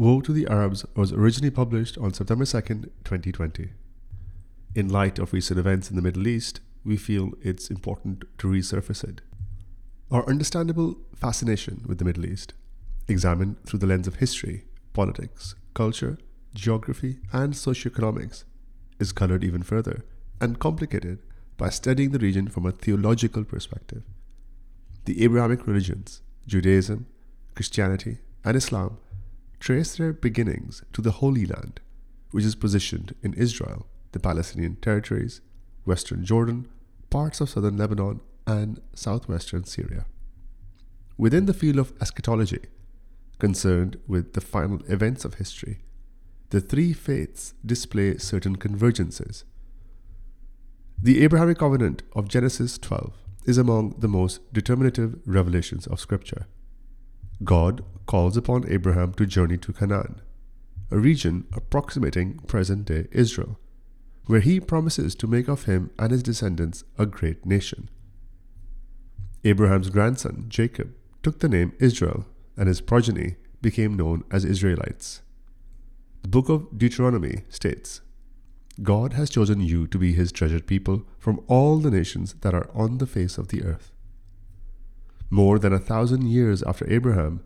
Woe to the Arabs was originally published on September 2nd, 2020. In light of recent events in the Middle East, we feel it's important to resurface it. Our understandable fascination with the Middle East, examined through the lens of history, politics, culture, geography, and socioeconomics, is colored even further and complicated by studying the region from a theological perspective. The Abrahamic religions, Judaism, Christianity, and Islam, trace their beginnings to the Holy Land, which is positioned in Israel, the Palestinian territories, western Jordan, parts of southern Lebanon, and southwestern Syria. Within the field of eschatology, concerned with the final events of history, the three faiths display certain convergences. The Abrahamic covenant of Genesis 12 is among the most determinative revelations of Scripture. God calls upon Abraham to journey to Canaan, a region approximating present day Israel, where he promises to make of him and his descendants a great nation. Abraham's grandson, Jacob, took the name Israel, and his progeny became known as Israelites. The book of Deuteronomy states God has chosen you to be his treasured people from all the nations that are on the face of the earth. More than a thousand years after Abraham,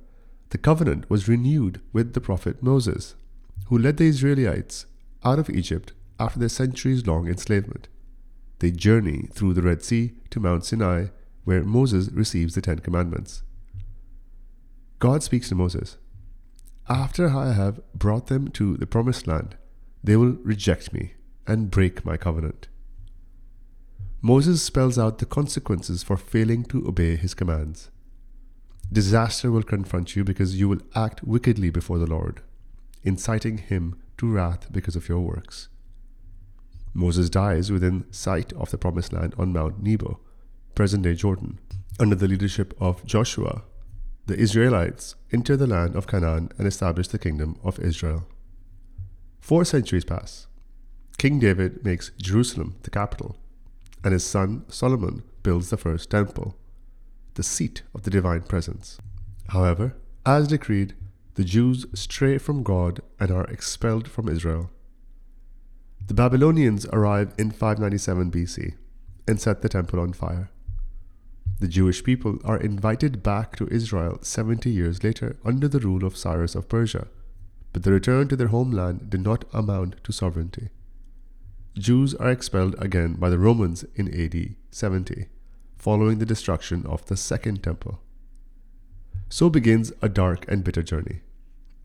the covenant was renewed with the prophet Moses, who led the Israelites out of Egypt after their centuries long enslavement. They journey through the Red Sea to Mount Sinai, where Moses receives the Ten Commandments. God speaks to Moses After I have brought them to the promised land, they will reject me and break my covenant. Moses spells out the consequences for failing to obey his commands. Disaster will confront you because you will act wickedly before the Lord, inciting him to wrath because of your works. Moses dies within sight of the promised land on Mount Nebo, present day Jordan. Under the leadership of Joshua, the Israelites enter the land of Canaan and establish the kingdom of Israel. Four centuries pass. King David makes Jerusalem the capital, and his son Solomon builds the first temple, the seat of the divine presence. However, as decreed, the Jews stray from God and are expelled from Israel. The Babylonians arrive in 597 BC and set the temple on fire. The Jewish people are invited back to Israel 70 years later under the rule of Cyrus of Persia, but the return to their homeland did not amount to sovereignty. Jews are expelled again by the Romans in AD 70, following the destruction of the Second Temple. So begins a dark and bitter journey.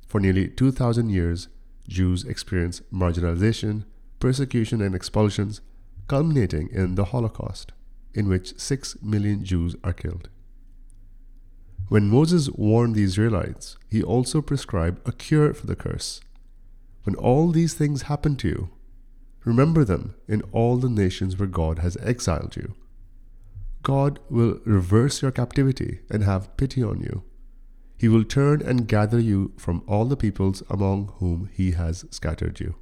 For nearly 2,000 years, Jews experience marginalization, persecution, and expulsions, culminating in the Holocaust, in which 6 million Jews are killed. When Moses warned the Israelites, he also prescribed a cure for the curse. When all these things happen to you, remember them in all the nations where God has exiled you. God will reverse your captivity and have pity on you. He will turn and gather you from all the peoples among whom he has scattered you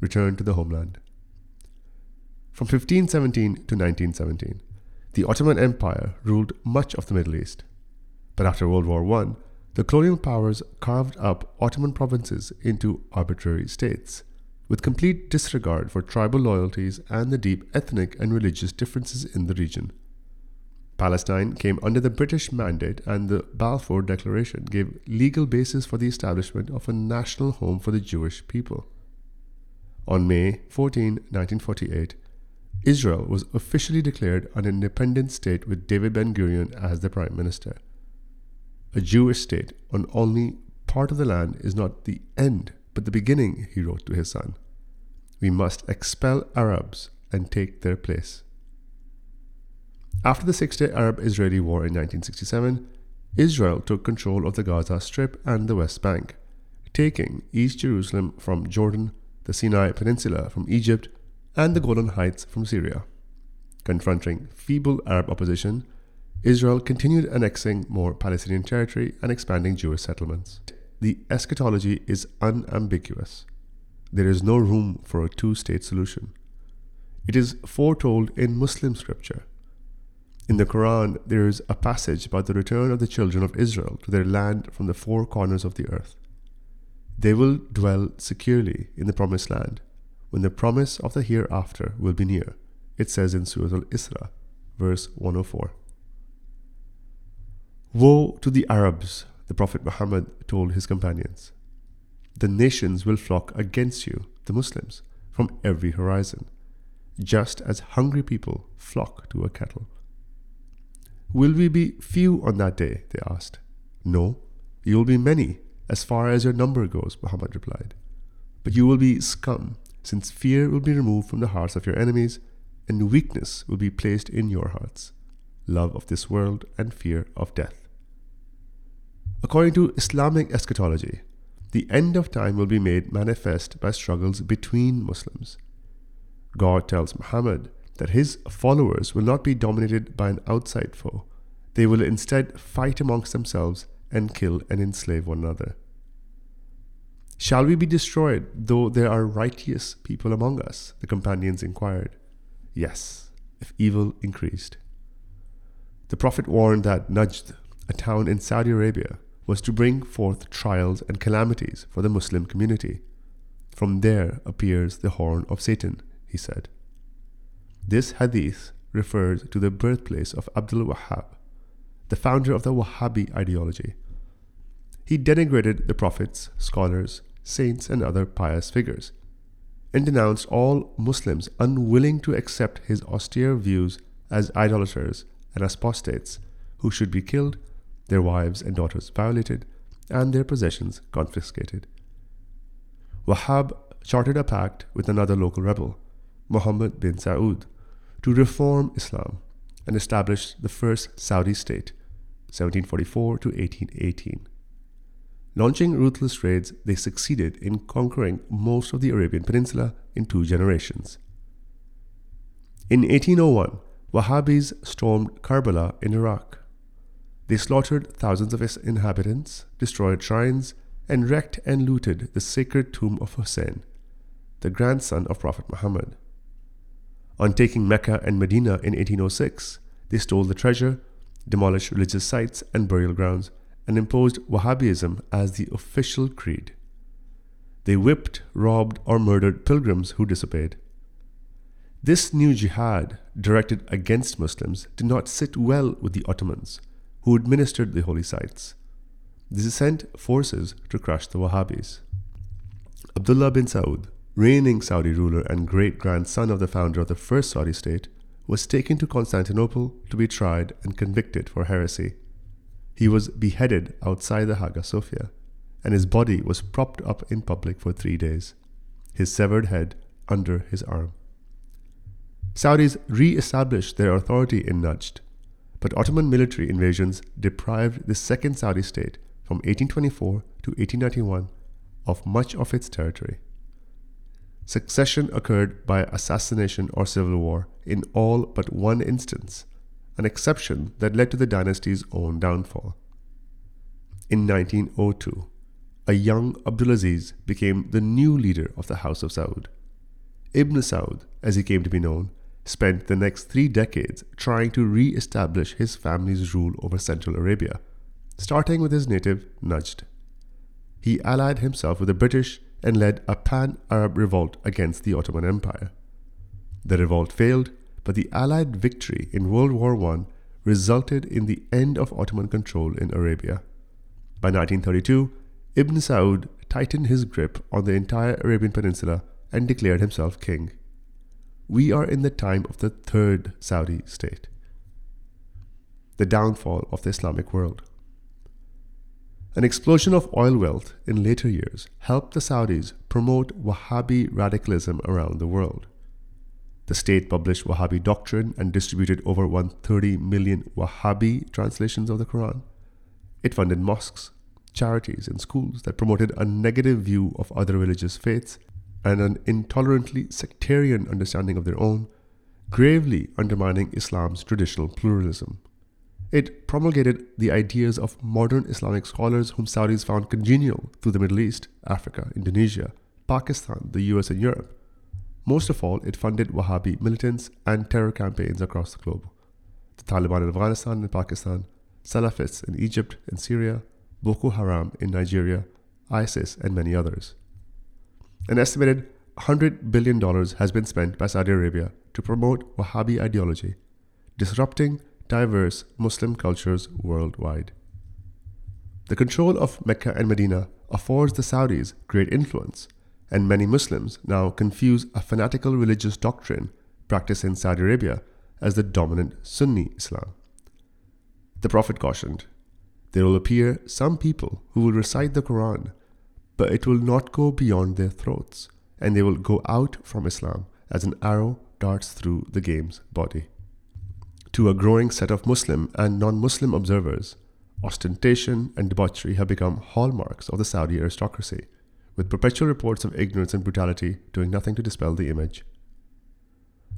Return to the homeland. From 1517 to 1917, the Ottoman Empire ruled much of the Middle East. But after World War I, the colonial powers carved up Ottoman provinces into arbitrary states, with complete disregard for tribal loyalties and the deep ethnic and religious differences in the region. Palestine came under the British mandate, and the Balfour Declaration gave legal basis for the establishment of a national home for the Jewish people. On May 14, 1948, Israel was officially declared an independent state with David Ben Gurion as the prime minister. A Jewish state on only part of the land is not the end, but the beginning, he wrote to his son. We must expel Arabs and take their place. After the Six Day Arab Israeli War in 1967, Israel took control of the Gaza Strip and the West Bank, taking East Jerusalem from Jordan the Sinai Peninsula from Egypt, and the Golan Heights from Syria. Confronting feeble Arab opposition, Israel continued annexing more Palestinian territory and expanding Jewish settlements. The eschatology is unambiguous. There is no room for a two state solution. It is foretold in Muslim scripture. In the Quran, there is a passage about the return of the children of Israel to their land from the four corners of the earth. They will dwell securely in the promised land when the promise of the hereafter will be near. It says in Surah Al Isra, verse 104. Woe to the Arabs, the Prophet Muhammad told his companions. The nations will flock against you, the Muslims, from every horizon, just as hungry people flock to a kettle. Will we be few on that day? They asked. No, you will be many, as far as your number goes, Muhammad replied. But you will be scum, since fear will be removed from the hearts of your enemies, and weakness will be placed in your hearts love of this world and fear of death. According to Islamic eschatology, the end of time will be made manifest by struggles between Muslims. God tells Muhammad that his followers will not be dominated by an outside foe. They will instead fight amongst themselves and kill and enslave one another. Shall we be destroyed, though there are righteous people among us? The companions inquired. Yes, if evil increased. The Prophet warned that Najd, a town in Saudi Arabia, was to bring forth trials and calamities for the Muslim community. From there appears the horn of Satan, he said. This hadith refers to the birthplace of Abdul Wahhab, the founder of the Wahhabi ideology. He denigrated the prophets, scholars, saints, and other pious figures, and denounced all Muslims unwilling to accept his austere views as idolaters and apostates who should be killed, their wives and daughters violated, and their possessions confiscated. Wahhab chartered a pact with another local rebel, Muhammad bin Saud, to reform Islam and establish the first Saudi state, 1744 to 1818. Launching ruthless raids, they succeeded in conquering most of the Arabian Peninsula in two generations. In 1801, Wahhabis stormed Karbala in Iraq. They slaughtered thousands of its inhabitants, destroyed shrines, and wrecked and looted the sacred tomb of Hussein, the grandson of Prophet Muhammad. On taking Mecca and Medina in 1806, they stole the treasure, demolished religious sites and burial grounds, and imposed Wahhabism as the official creed. They whipped, robbed, or murdered pilgrims who disobeyed. This new jihad, directed against Muslims, did not sit well with the Ottomans, who administered the holy sites. They sent forces to crush the Wahhabis. Abdullah bin Saud, reigning Saudi ruler and great grandson of the founder of the first Saudi state, was taken to Constantinople to be tried and convicted for heresy. He was beheaded outside the Hagia Sophia, and his body was propped up in public for three days, his severed head under his arm. Saudis re established their authority in Najd, but Ottoman military invasions deprived the Second Saudi state from 1824 to 1891 of much of its territory. Succession occurred by assassination or civil war in all but one instance, an exception that led to the dynasty's own downfall. In 1902, a young Abdulaziz became the new leader of the House of Saud. Ibn Saud, as he came to be known, spent the next three decades trying to re establish his family's rule over Central Arabia, starting with his native Najd. He allied himself with the British and led a pan Arab revolt against the Ottoman Empire. The revolt failed, but the Allied victory in World War I resulted in the end of Ottoman control in Arabia. By 1932, Ibn Saud tightened his grip on the entire Arabian Peninsula and declared himself king. We are in the time of the third Saudi state, the downfall of the Islamic world. An explosion of oil wealth in later years helped the Saudis promote Wahhabi radicalism around the world. The state published Wahhabi doctrine and distributed over 130 million Wahhabi translations of the Quran. It funded mosques, charities, and schools that promoted a negative view of other religious faiths and an intolerantly sectarian understanding of their own, gravely undermining Islam's traditional pluralism. It promulgated the ideas of modern Islamic scholars whom Saudis found congenial through the Middle East, Africa, Indonesia, Pakistan, the US, and Europe. Most of all, it funded Wahhabi militants and terror campaigns across the globe. the Taliban in Afghanistan and Pakistan, Salafists in Egypt and Syria, Boko Haram in Nigeria, ISIS, and many others. An estimated $100 billion has been spent by Saudi Arabia to promote Wahhabi ideology, disrupting diverse Muslim cultures worldwide. The control of Mecca and Medina affords the Saudis great influence, and many Muslims now confuse a fanatical religious doctrine practiced in Saudi Arabia as the dominant Sunni Islam. The Prophet cautioned, There will appear some people who will recite the Quran, but it will not go beyond their throats, and they will go out from Islam as an arrow darts through the game's body. To a growing set of Muslim and non Muslim observers, ostentation and debauchery have become hallmarks of the Saudi aristocracy, with perpetual reports of ignorance and brutality doing nothing to dispel the image.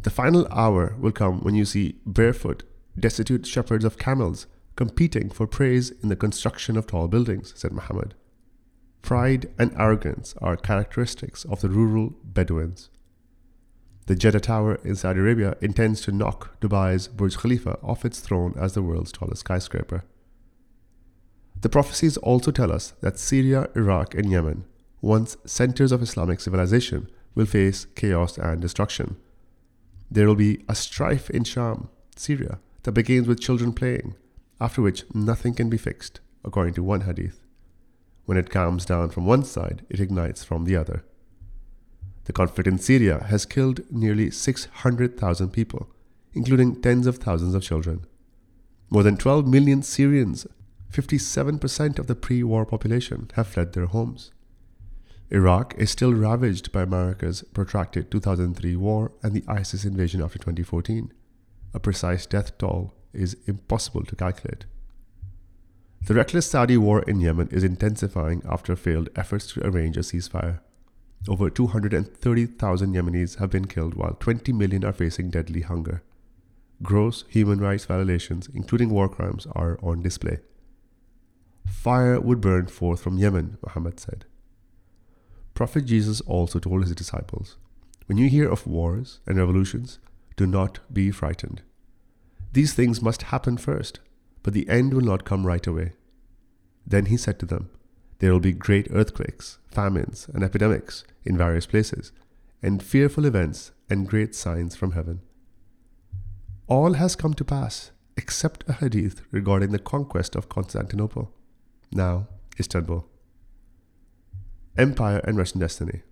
The final hour will come when you see barefoot, destitute shepherds of camels competing for praise in the construction of tall buildings, said Muhammad. Pride and arrogance are characteristics of the rural Bedouins. The Jeddah Tower in Saudi Arabia intends to knock Dubai's Burj Khalifa off its throne as the world's tallest skyscraper. The prophecies also tell us that Syria, Iraq, and Yemen, once centers of Islamic civilization, will face chaos and destruction. There will be a strife in Sham, Syria, that begins with children playing, after which nothing can be fixed, according to one hadith. When it calms down from one side, it ignites from the other. The conflict in Syria has killed nearly 600,000 people, including tens of thousands of children. More than 12 million Syrians 57% of the pre war population have fled their homes. Iraq is still ravaged by America's protracted 2003 war and the ISIS invasion after 2014. A precise death toll is impossible to calculate. The reckless Saudi war in Yemen is intensifying after failed efforts to arrange a ceasefire. Over 230,000 Yemenis have been killed, while 20 million are facing deadly hunger. Gross human rights violations, including war crimes, are on display. Fire would burn forth from Yemen, Muhammad said. Prophet Jesus also told his disciples, When you hear of wars and revolutions, do not be frightened. These things must happen first, but the end will not come right away. Then he said to them, There will be great earthquakes, famines, and epidemics in various places, and fearful events and great signs from heaven. All has come to pass except a hadith regarding the conquest of Constantinople now Istanbul. Empire and Russian destiny.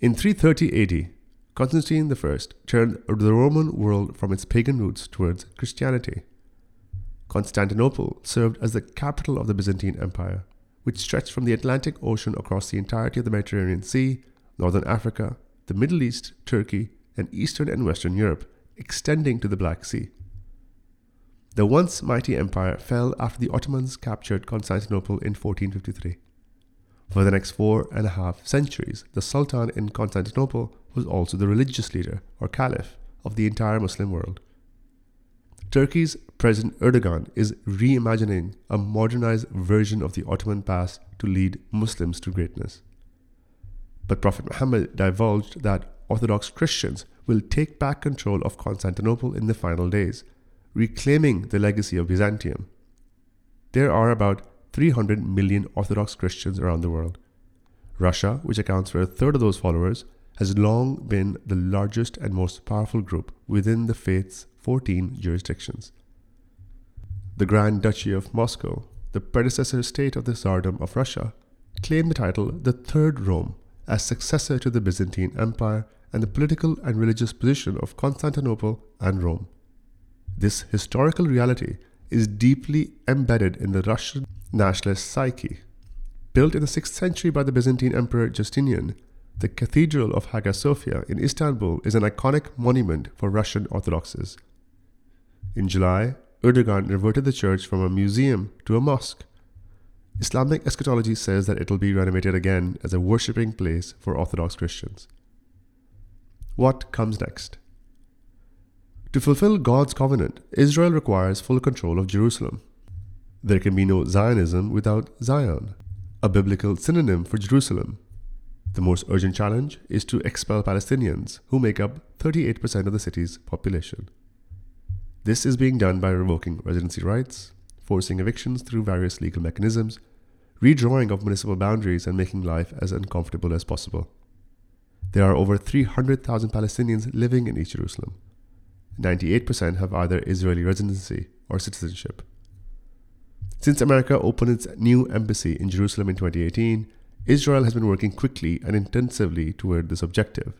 In 330 AD, Constantine I turned the Roman world from its pagan roots towards Christianity. Constantinople served as the capital of the Byzantine Empire, which stretched from the Atlantic Ocean across the entirety of the Mediterranean Sea, northern Africa, the Middle East, Turkey, and Eastern and Western Europe, extending to the Black Sea. The once mighty empire fell after the Ottomans captured Constantinople in 1453. For the next four and a half centuries, the Sultan in Constantinople was also the religious leader, or caliph, of the entire Muslim world. Turkey's President Erdogan is reimagining a modernized version of the Ottoman past to lead Muslims to greatness. But Prophet Muhammad divulged that Orthodox Christians will take back control of Constantinople in the final days reclaiming the legacy of Byzantium. There are about 300 million Orthodox Christians around the world. Russia, which accounts for a third of those followers, has long been the largest and most powerful group within the faith's 14 jurisdictions. The Grand Duchy of Moscow, the predecessor state of the Tsardom of Russia, claimed the title the Third Rome as successor to the Byzantine Empire and the political and religious position of Constantinople and Rome. This historical reality is deeply embedded in the Russian nationalist psyche. Built in the 6th century by the Byzantine Emperor Justinian, the Cathedral of Hagia Sophia in Istanbul is an iconic monument for Russian Orthodoxes. In July, Erdogan reverted the church from a museum to a mosque. Islamic eschatology says that it will be renovated again as a worshipping place for Orthodox Christians. What comes next? To fulfill God's covenant, Israel requires full control of Jerusalem. There can be no Zionism without Zion, a biblical synonym for Jerusalem. The most urgent challenge is to expel Palestinians, who make up 38% of the city's population. This is being done by revoking residency rights, forcing evictions through various legal mechanisms, redrawing of municipal boundaries, and making life as uncomfortable as possible. There are over 300,000 Palestinians living in East Jerusalem. 98% have either Israeli residency or citizenship. Since America opened its new embassy in Jerusalem in 2018, Israel has been working quickly and intensively toward this objective.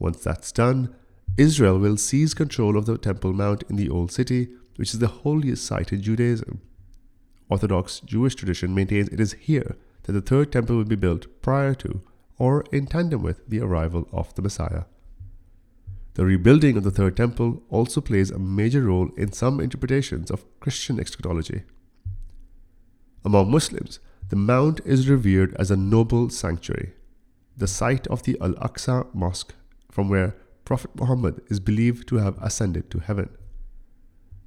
Once that's done, Israel will seize control of the Temple Mount in the Old City, which is the holiest site in Judaism. Orthodox Jewish tradition maintains it is here that the third temple will be built prior to or in tandem with the arrival of the Messiah. The rebuilding of the third temple also plays a major role in some interpretations of Christian eschatology. Among Muslims, the mount is revered as a noble sanctuary, the site of the Al Aqsa Mosque, from where Prophet Muhammad is believed to have ascended to heaven.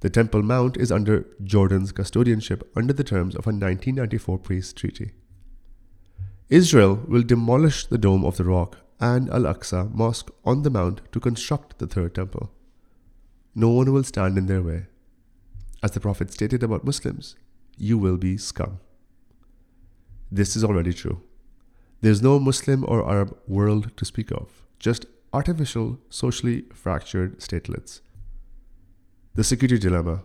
The Temple Mount is under Jordan's custodianship under the terms of a 1994 peace treaty. Israel will demolish the Dome of the Rock and Al Aqsa Mosque on the mount to construct the third temple. No one will stand in their way. As the Prophet stated about Muslims, you will be scum. This is already true. There is no Muslim or Arab world to speak of, just artificial, socially fractured statelets. The security dilemma.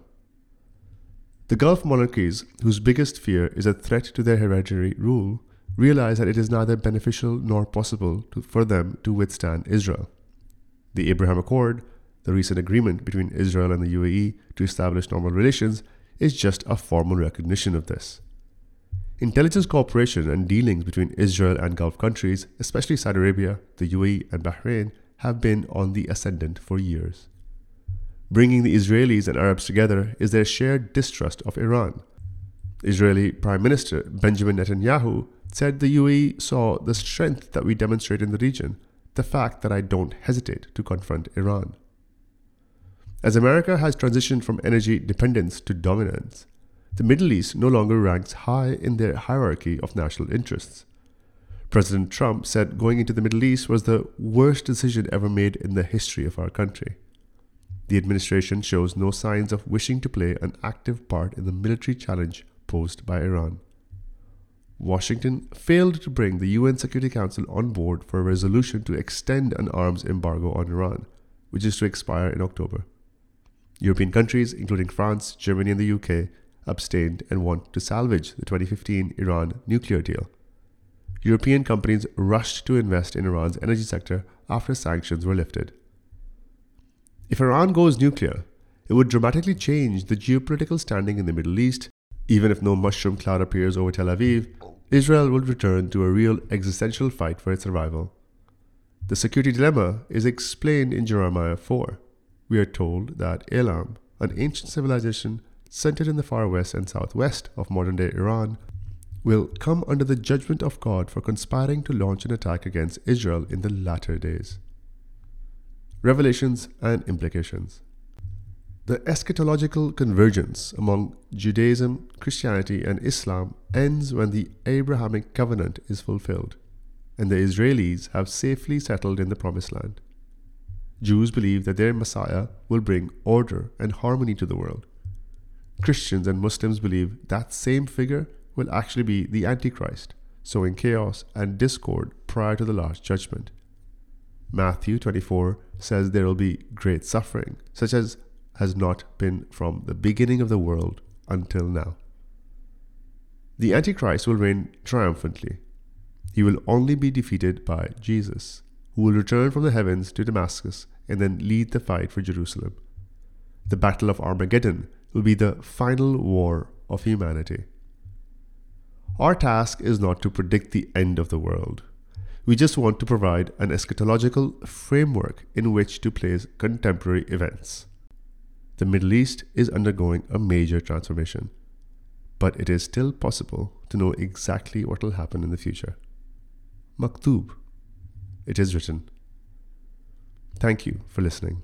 The Gulf monarchies, whose biggest fear is a threat to their hereditary rule, realize that it is neither beneficial nor possible to, for them to withstand Israel. The Abraham Accord, the recent agreement between Israel and the UAE to establish normal relations, is just a formal recognition of this. Intelligence cooperation and dealings between Israel and Gulf countries, especially Saudi Arabia, the UAE, and Bahrain, have been on the ascendant for years. Bringing the Israelis and Arabs together is their shared distrust of Iran. Israeli Prime Minister Benjamin Netanyahu said the UAE saw the strength that we demonstrate in the region, the fact that I don't hesitate to confront Iran. As America has transitioned from energy dependence to dominance, the Middle East no longer ranks high in their hierarchy of national interests. President Trump said going into the Middle East was the worst decision ever made in the history of our country. The administration shows no signs of wishing to play an active part in the military challenge posed by Iran. Washington failed to bring the UN Security Council on board for a resolution to extend an arms embargo on Iran, which is to expire in October. European countries, including France, Germany, and the UK, abstained and want to salvage the 2015 Iran nuclear deal. European companies rushed to invest in Iran's energy sector after sanctions were lifted. If Iran goes nuclear, it would dramatically change the geopolitical standing in the Middle East. Even if no mushroom cloud appears over Tel Aviv, Israel will return to a real existential fight for its survival. The security dilemma is explained in Jeremiah 4 we are told that Elam, an ancient civilization centered in the far west and southwest of modern day Iran, will come under the judgment of God for conspiring to launch an attack against Israel in the latter days. Revelations and implications. The eschatological convergence among Judaism, Christianity, and Islam ends when the Abrahamic covenant is fulfilled and the Israelis have safely settled in the Promised Land. Jews believe that their Messiah will bring order and harmony to the world. Christians and Muslims believe that same figure will actually be the Antichrist, sowing chaos and discord prior to the last judgment. Matthew 24 says there will be great suffering, such as has not been from the beginning of the world until now. The Antichrist will reign triumphantly. He will only be defeated by Jesus, who will return from the heavens to Damascus and then lead the fight for Jerusalem. The Battle of Armageddon will be the final war of humanity. Our task is not to predict the end of the world. We just want to provide an eschatological framework in which to place contemporary events. The Middle East is undergoing a major transformation, but it is still possible to know exactly what will happen in the future. Maktub. It is written. Thank you for listening.